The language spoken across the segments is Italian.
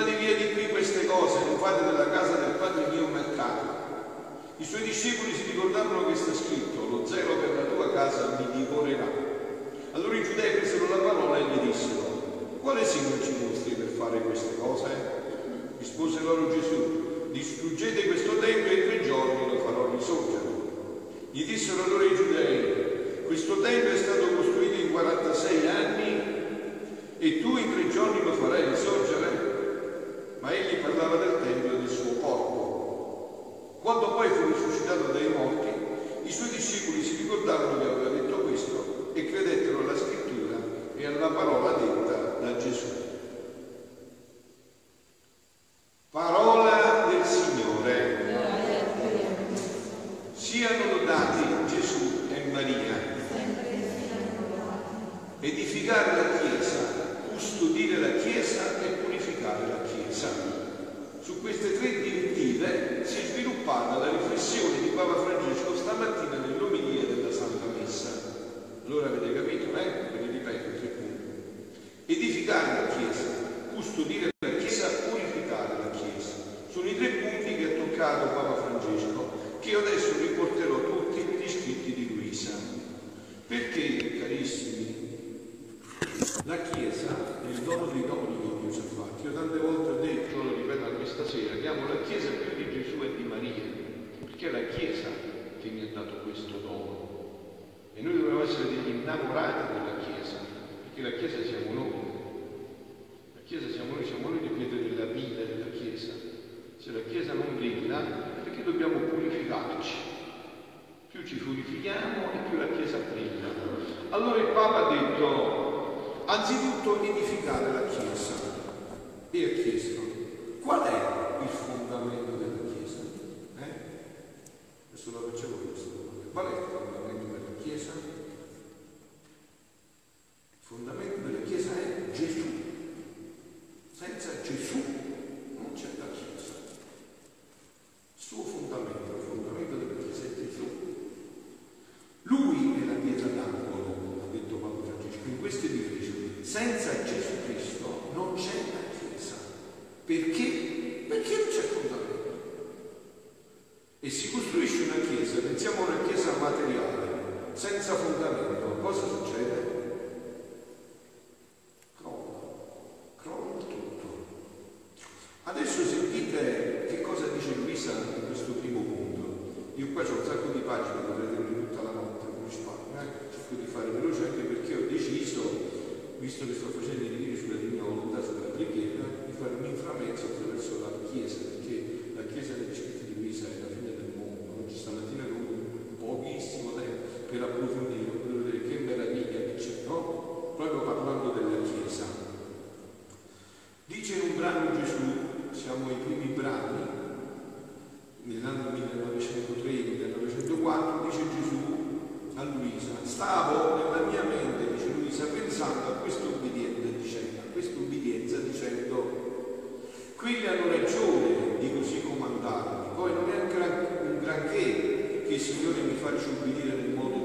buttate via di qui queste cose, non fate della casa del Padre mio un mercato. I suoi discepoli si ricordarono che sta scritto, lo zero per la tua casa mi divorerà. Allora i giudei presero la parola e gli dissero, quale segno ci mostri per fare queste cose? Rispose loro Gesù, distruggete questo tempio e in tre giorni lo farò risorgere. Gli dissero allora i giudei, questo tempio è stato costruito in 46 anni e tu in tre giorni lo farai risorgere? ma egli parlava del Tempio e del suo corpo. Quando poi fu risuscitato dai morti, i suoi discepoli si ricordarono che aveva detto questo e credettero alla scrittura e alla parola detta da Gesù. muri di pietre della vita, della Chiesa. Se la Chiesa non brilla, perché dobbiamo purificarci? Più ci purifichiamo e più la Chiesa brilla. Allora il Papa ha detto, anzitutto edificare la Chiesa. E ha chiesto, qual è senza fondamento, cosa succede? Crolla, crolla tutto. Adesso sentite che cosa dice Luisa in questo primo punto. Io qua c'è un sacco di pagine, potrei tenere tutta la notte, non risparmio, eh? cerco di fare veloce anche perché ho deciso, visto che sto facendo i video sulla mia volontà, sulla preghiera, di fare un inframezzo attraverso la Chiesa Quelli hanno ragione di così comandarmi, poi non è un, gran, un granché che il Signore mi faccia ubbidire nel modo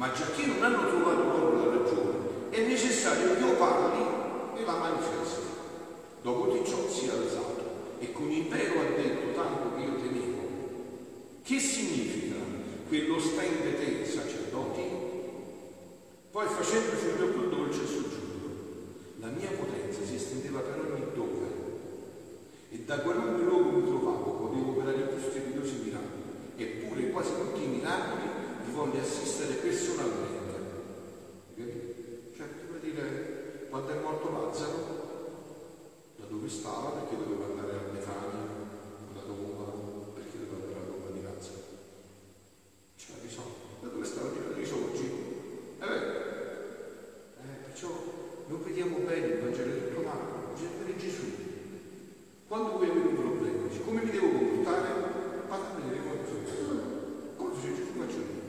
ma già che non hanno trovato loro la ragione, è necessario che io parli e la manifesti. Dopo di ciò si è alzato e con impero ha detto tanto che io temevo. Che significa quello sta in te, sacerdoti? Poi facendo subito più dolce il soggiorno, la mia potenza si estendeva per ogni dove e da qualunque luogo mi trovavo potevo operare più strepitosi miracoli, eppure quasi tutti i miracoli voglio assistere personalmente. Cioè, come dire, quando è morto Lazzaro, da dove stava, perché doveva andare a Betania, alla Roma, perché doveva andare alla Roma di Lazzaro. C'era cioè, bisogno. Da dove stava tirando i soldi? E eh beh, eh, perciò non vediamo bene il Vangelo di Romano, bisogna vedere Gesù. Quando vuoi avere un problema, come mi devo comportare? Vado a vedere quanto sono. Come sono Gesù, faccio io.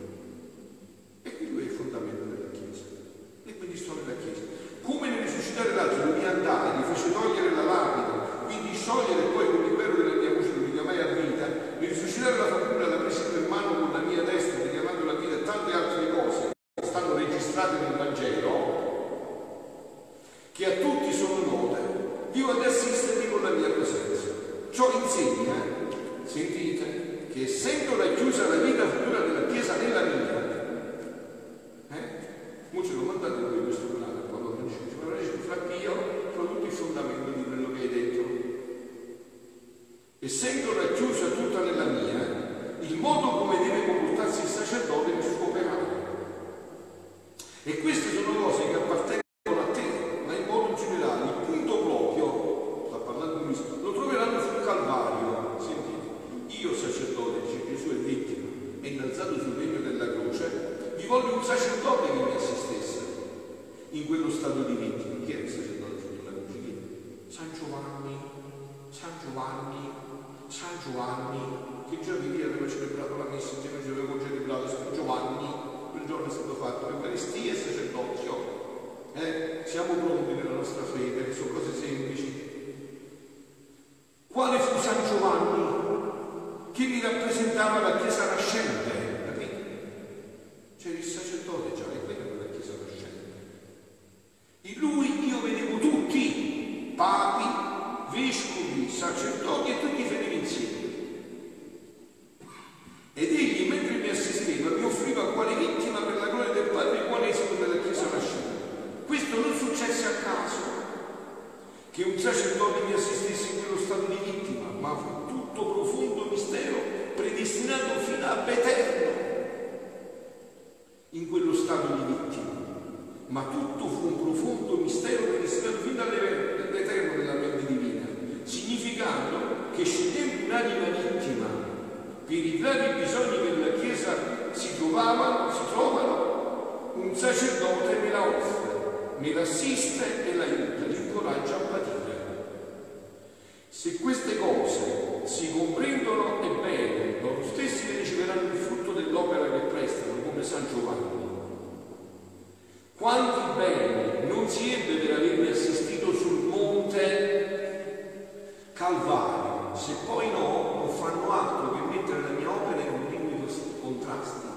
Essendo racchiusa tutta nella mia, il modo come deve comportarsi il sacerdote mi scoperà. E queste sono cose che appartengono suction San Giovanni. Quanti beni non si ebbe per avermi assistito sul monte Calvario, se poi no non fanno altro che mettere la mia opera in continui contrasti,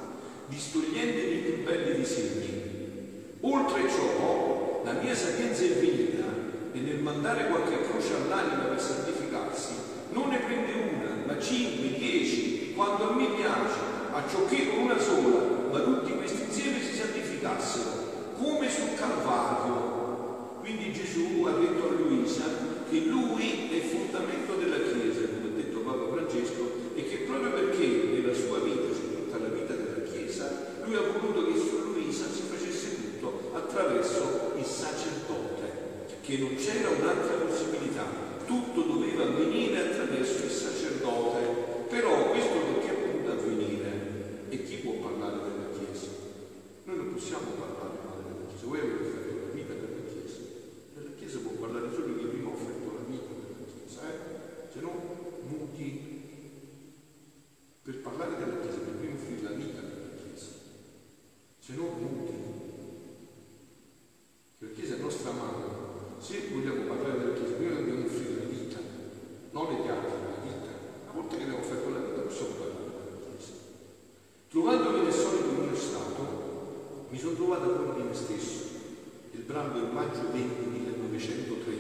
distogliendoli più belli disegni. Oltre ciò, la mia sapienza è finita e nel mandare qualche croce all'anima per santificarsi, non ne prende una, ma cinque, dieci, quando a me piace, a ciò che una sola ma tutti questi insieme si santificassero, come sul Calvario. Quindi Gesù ha detto a Luisa che lui è il fondamento della Chiesa, come ha detto Papa Francesco, e che proprio perché nella sua vita, cioè tutta la vita della Chiesa, lui ha voluto che su Luisa si facesse tutto attraverso il sacerdote, che non c'era un'altra possibilità, tutto doveva avvenire attraverso il sacerdote. Però questo perché è potuto avvenire? E chi può parlare della Chiesa? Noi non possiamo parlare male della Chiesa, voi avete offerto la vita per la Chiesa. Della Chiesa può parlare solo chi prima ha offerto la vita per la Chiesa, eh? se no muti. Per parlare della Chiesa, per prima offrire la vita per la Chiesa, se no muti. La Chiesa è nostra mano. Se vogliamo parlare della Chiesa, noi dobbiamo offrire la vita, non le chiappe, la vita. Una volta che abbiamo offerto la vita, possiamo parlare della Chiesa. Trovandomi nel solito mio stato, mi sono trovato fuori di me stesso. Il brano del maggio 20 1903.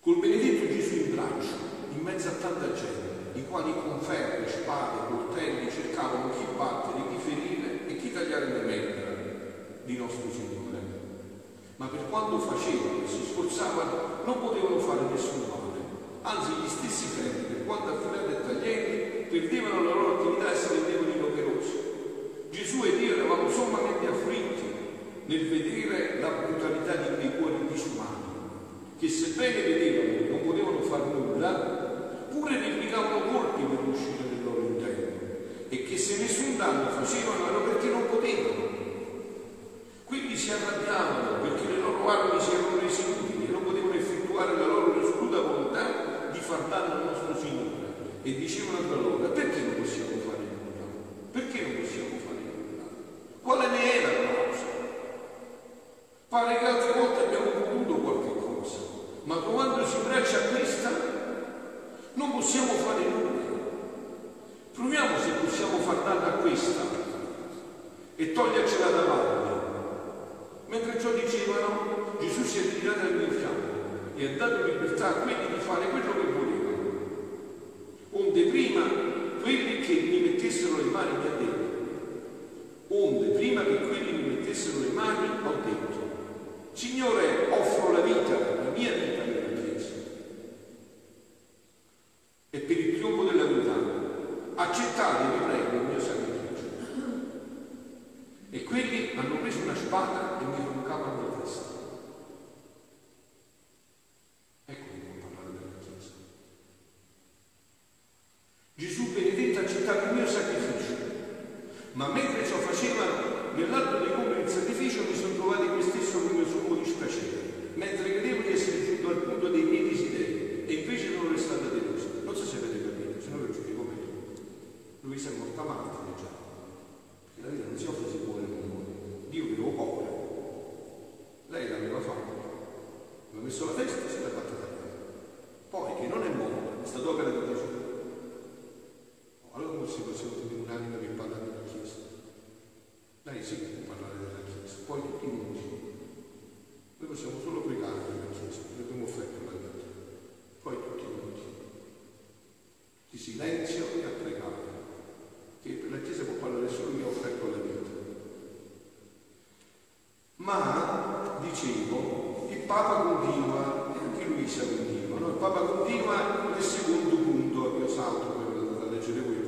Col benedetto Gesù in braccio, in mezzo a tanta gente, i quali con ferri, spade, coltelli cercavano chi battere, chi ferire e chi tagliare le membra di nostro Signore. Ma per quanto facevano e si sforzavano, non potevano fare nessun male. Anzi, gli stessi ferri, per quanto affilati e taglienti, perdevano la loro attività e si rendevano inoperosi. Gesù ed io eravamo sommamente afflitti nel vedere la brutalità di quei cuori disumani, che sebbene vedevano non potevano fare nulla, pure replicavano colpi per uscire del loro interno e che se nessun danno facevano era perché non potevano. Quindi si arrabbiavano perché le loro armi si erano rese inutili e non potevano effettuare la loro risoluta volontà di far danno al nostro Signore. E dicevano tra loro, perché non possiamo fare nulla? Perché non possiamo fare nulla? Quale ne è la causa? Pare che altre volte abbiamo potuto qualche cosa, ma trovandosi in braccio a questa non possiamo fare nulla. Proviamo se possiamo far danno a questa e togliercela davanti. Mentre ciò dicevano, Gesù si è ritirato al mio fianco e ha dato libertà a quelli di fare quello che volevano. Onde prima quelli che mi mettessero le mani mi ha detto, onde prima che quelli mi mettessero le mani ho detto, Signore, offro la vita, la mia vita nella Chiesa. E per il trionfo della verità, accettate, vi prego, il mio sacrificio. E quelli hanno preso una spada e mi roncavano la testa. Ecco che può parlare della Chiesa. Gesù benedetto accettava il mio sacrificio, ma mentre ciò facevano, nell'atto di compiere il sacrificio mi sono trovato in me stesso come sommo dispiacere, mentre credevo di essere giunto al punto dei miei desideri e invece non restata deluso. Non so se avete capito, se no lo giudico meglio. Lui si è morta martire già, la vita non si offre se vuole non vuole. Dio che avevo paura. Lei l'aveva fatto, aveva messo la testa e se l'ha fatta tagliare. Poi che non è morto, è stata opera di Gesù. Allora come si possiamo dire un'anima che parla della Chiesa? Lei sì che può parlare della Chiesa, poi tutti i mondi. Noi possiamo solo pregare per la Chiesa, noi abbiamo offerto la vita. Poi tutti i mondi. Di silenzio e a pregare. Che per la Chiesa può parlare solo chi ha offerto la vita. Ma, dicevo, il Papa continua, e anche Luisa continua, no? il Papa continua nel secondo punto, io salto per andare a leggere voi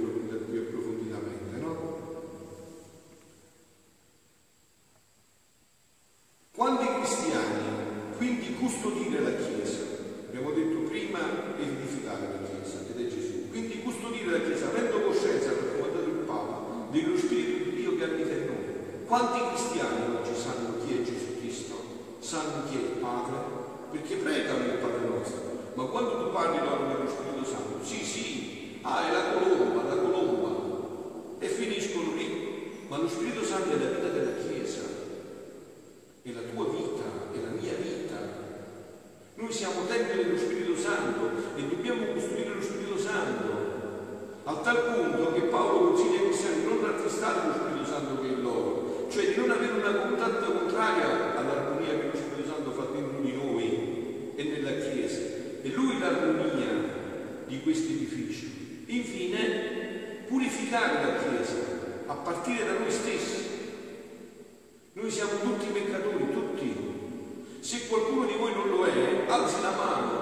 Spirito Santo e dobbiamo costruire lo Spirito Santo. A tal punto che Paolo consiglia ai cristiani di non rattristare lo Spirito Santo che è in loro, cioè di non avere una contatta contraria all'armonia che lo Spirito Santo fa dentro di noi e nella Chiesa. E lui l'armonia di questi edifici. Infine, purificare la Chiesa, a partire da noi stessi. Noi siamo tutti peccatori, tutti. Se qualcuno di voi non lo è, alzi la mano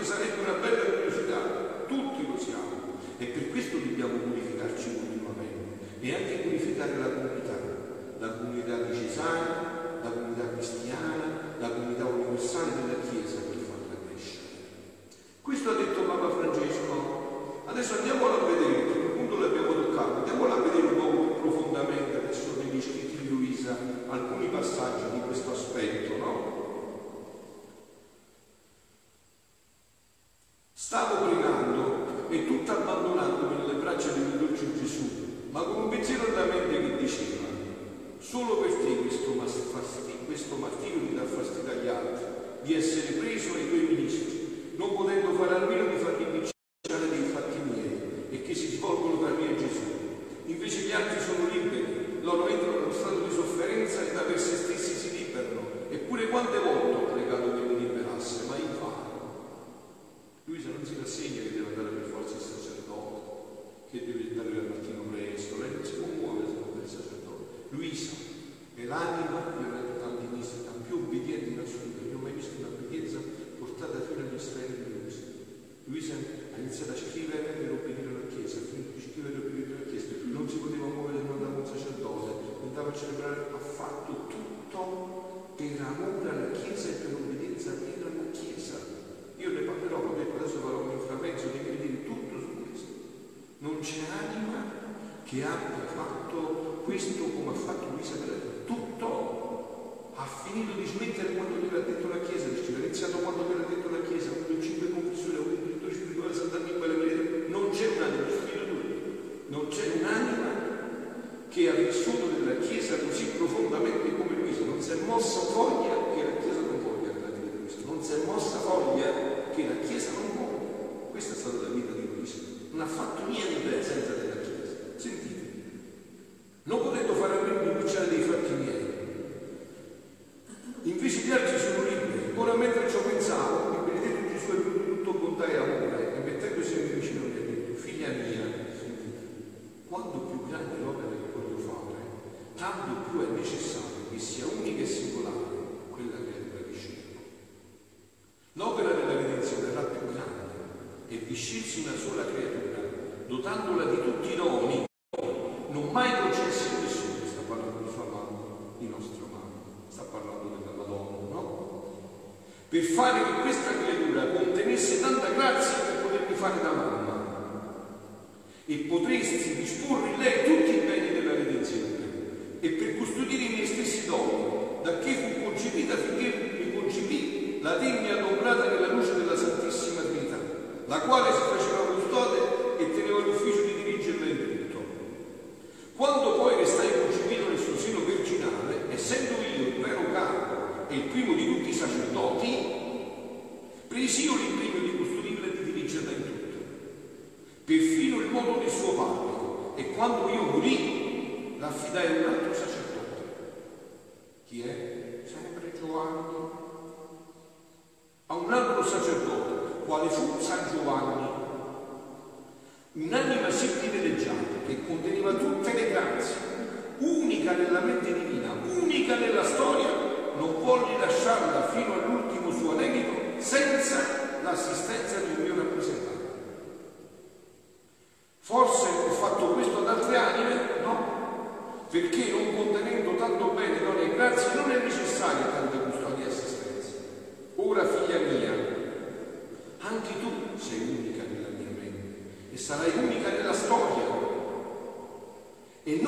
perché sarebbe una bella curiosità, tutti lo siamo e per questo dobbiamo purificarci continuamente e anche purificare la comunità, la comunità di Cesare, la comunità cristiana, la comunità universale della Chiesa per farla crescere. Questo ha detto Papa Francesco. Adesso andiamolo a vedere, a questo punto l'abbiamo toccato, andiamolo a vedere un po' più profondamente. Non potendo fare a meno di cominciare dei fatti miei, cuales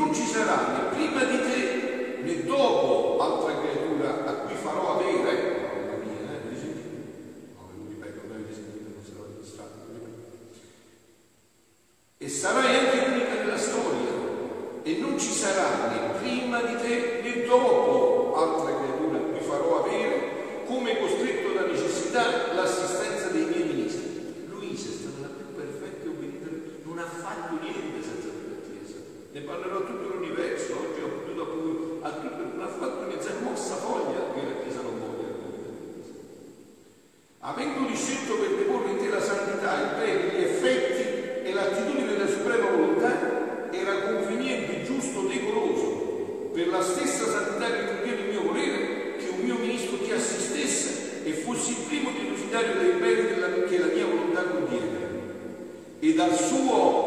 non ci sarà né prima Avendo disceso per deporre in te la santità, il bene, gli effetti e l'attitudine della suprema volontà, era conveniente, giusto, decoroso per la stessa santità che contiene il mio volere, che un mio ministro ti assistesse e fossi il primo depositario dei beni che la mia volontà contiene. E dal suo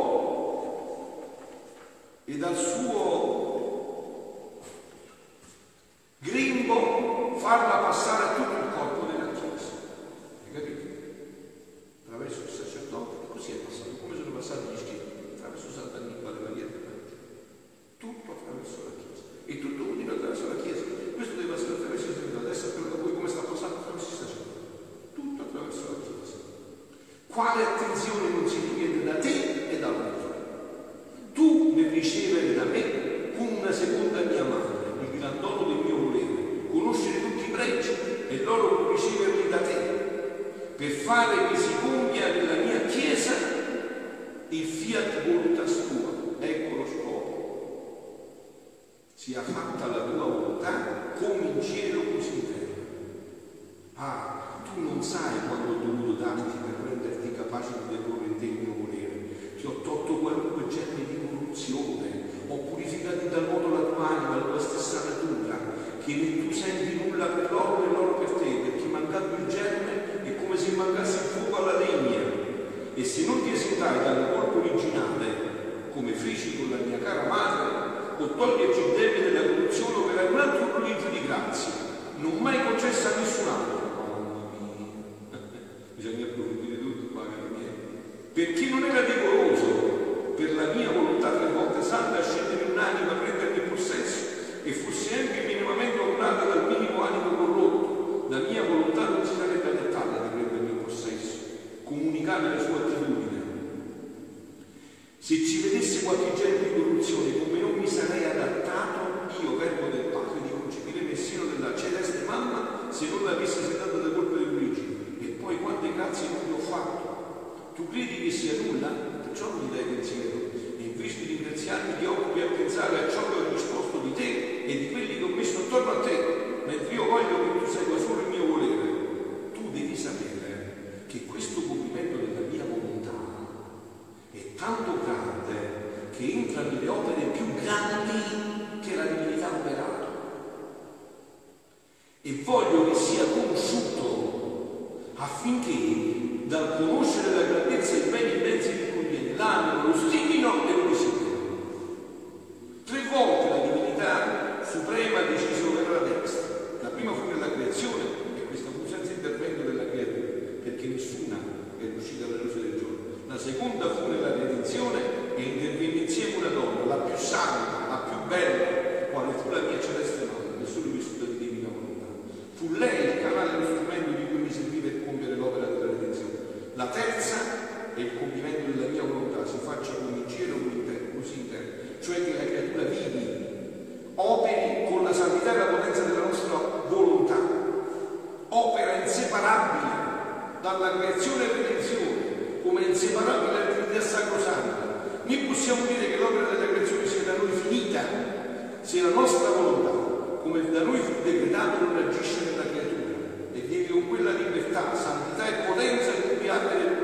voglio che sia conosciuto, affinché dal conoscere la grandezza e i beni mezzi di cui viene l'animo, lo stile, dalla creazione e redenzione come inseparabile attività sacrosanta, né possiamo dire che l'opera della creazione sia da noi finita se la nostra volontà, come da noi fu non agisce nella creatura e vive con quella libertà, santità e potenza che cui abbia abita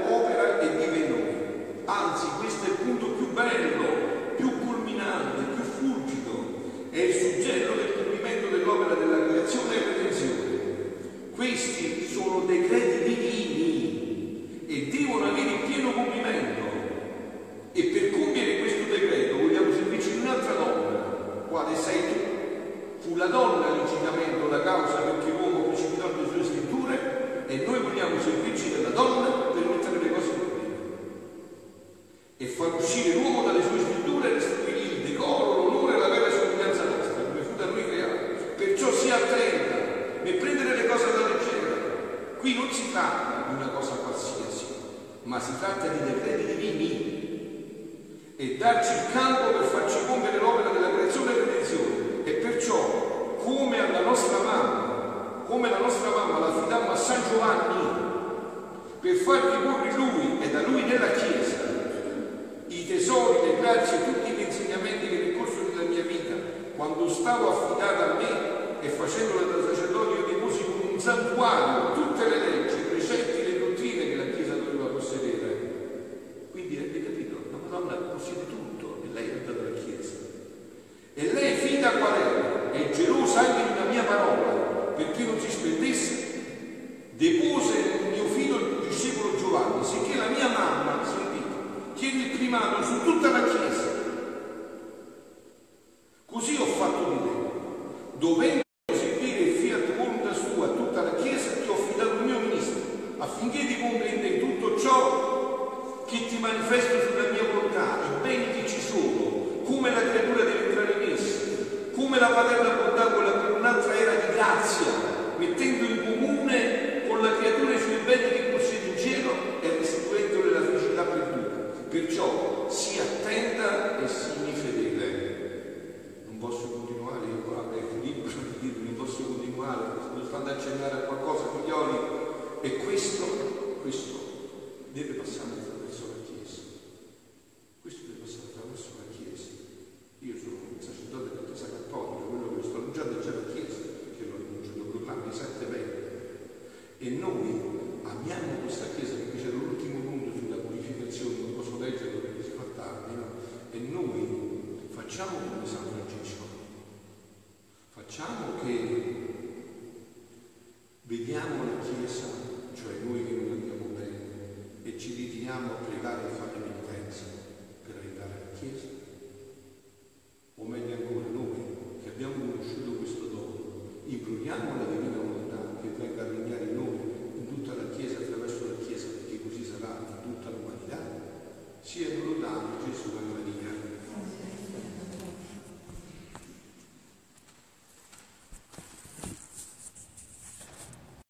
that you come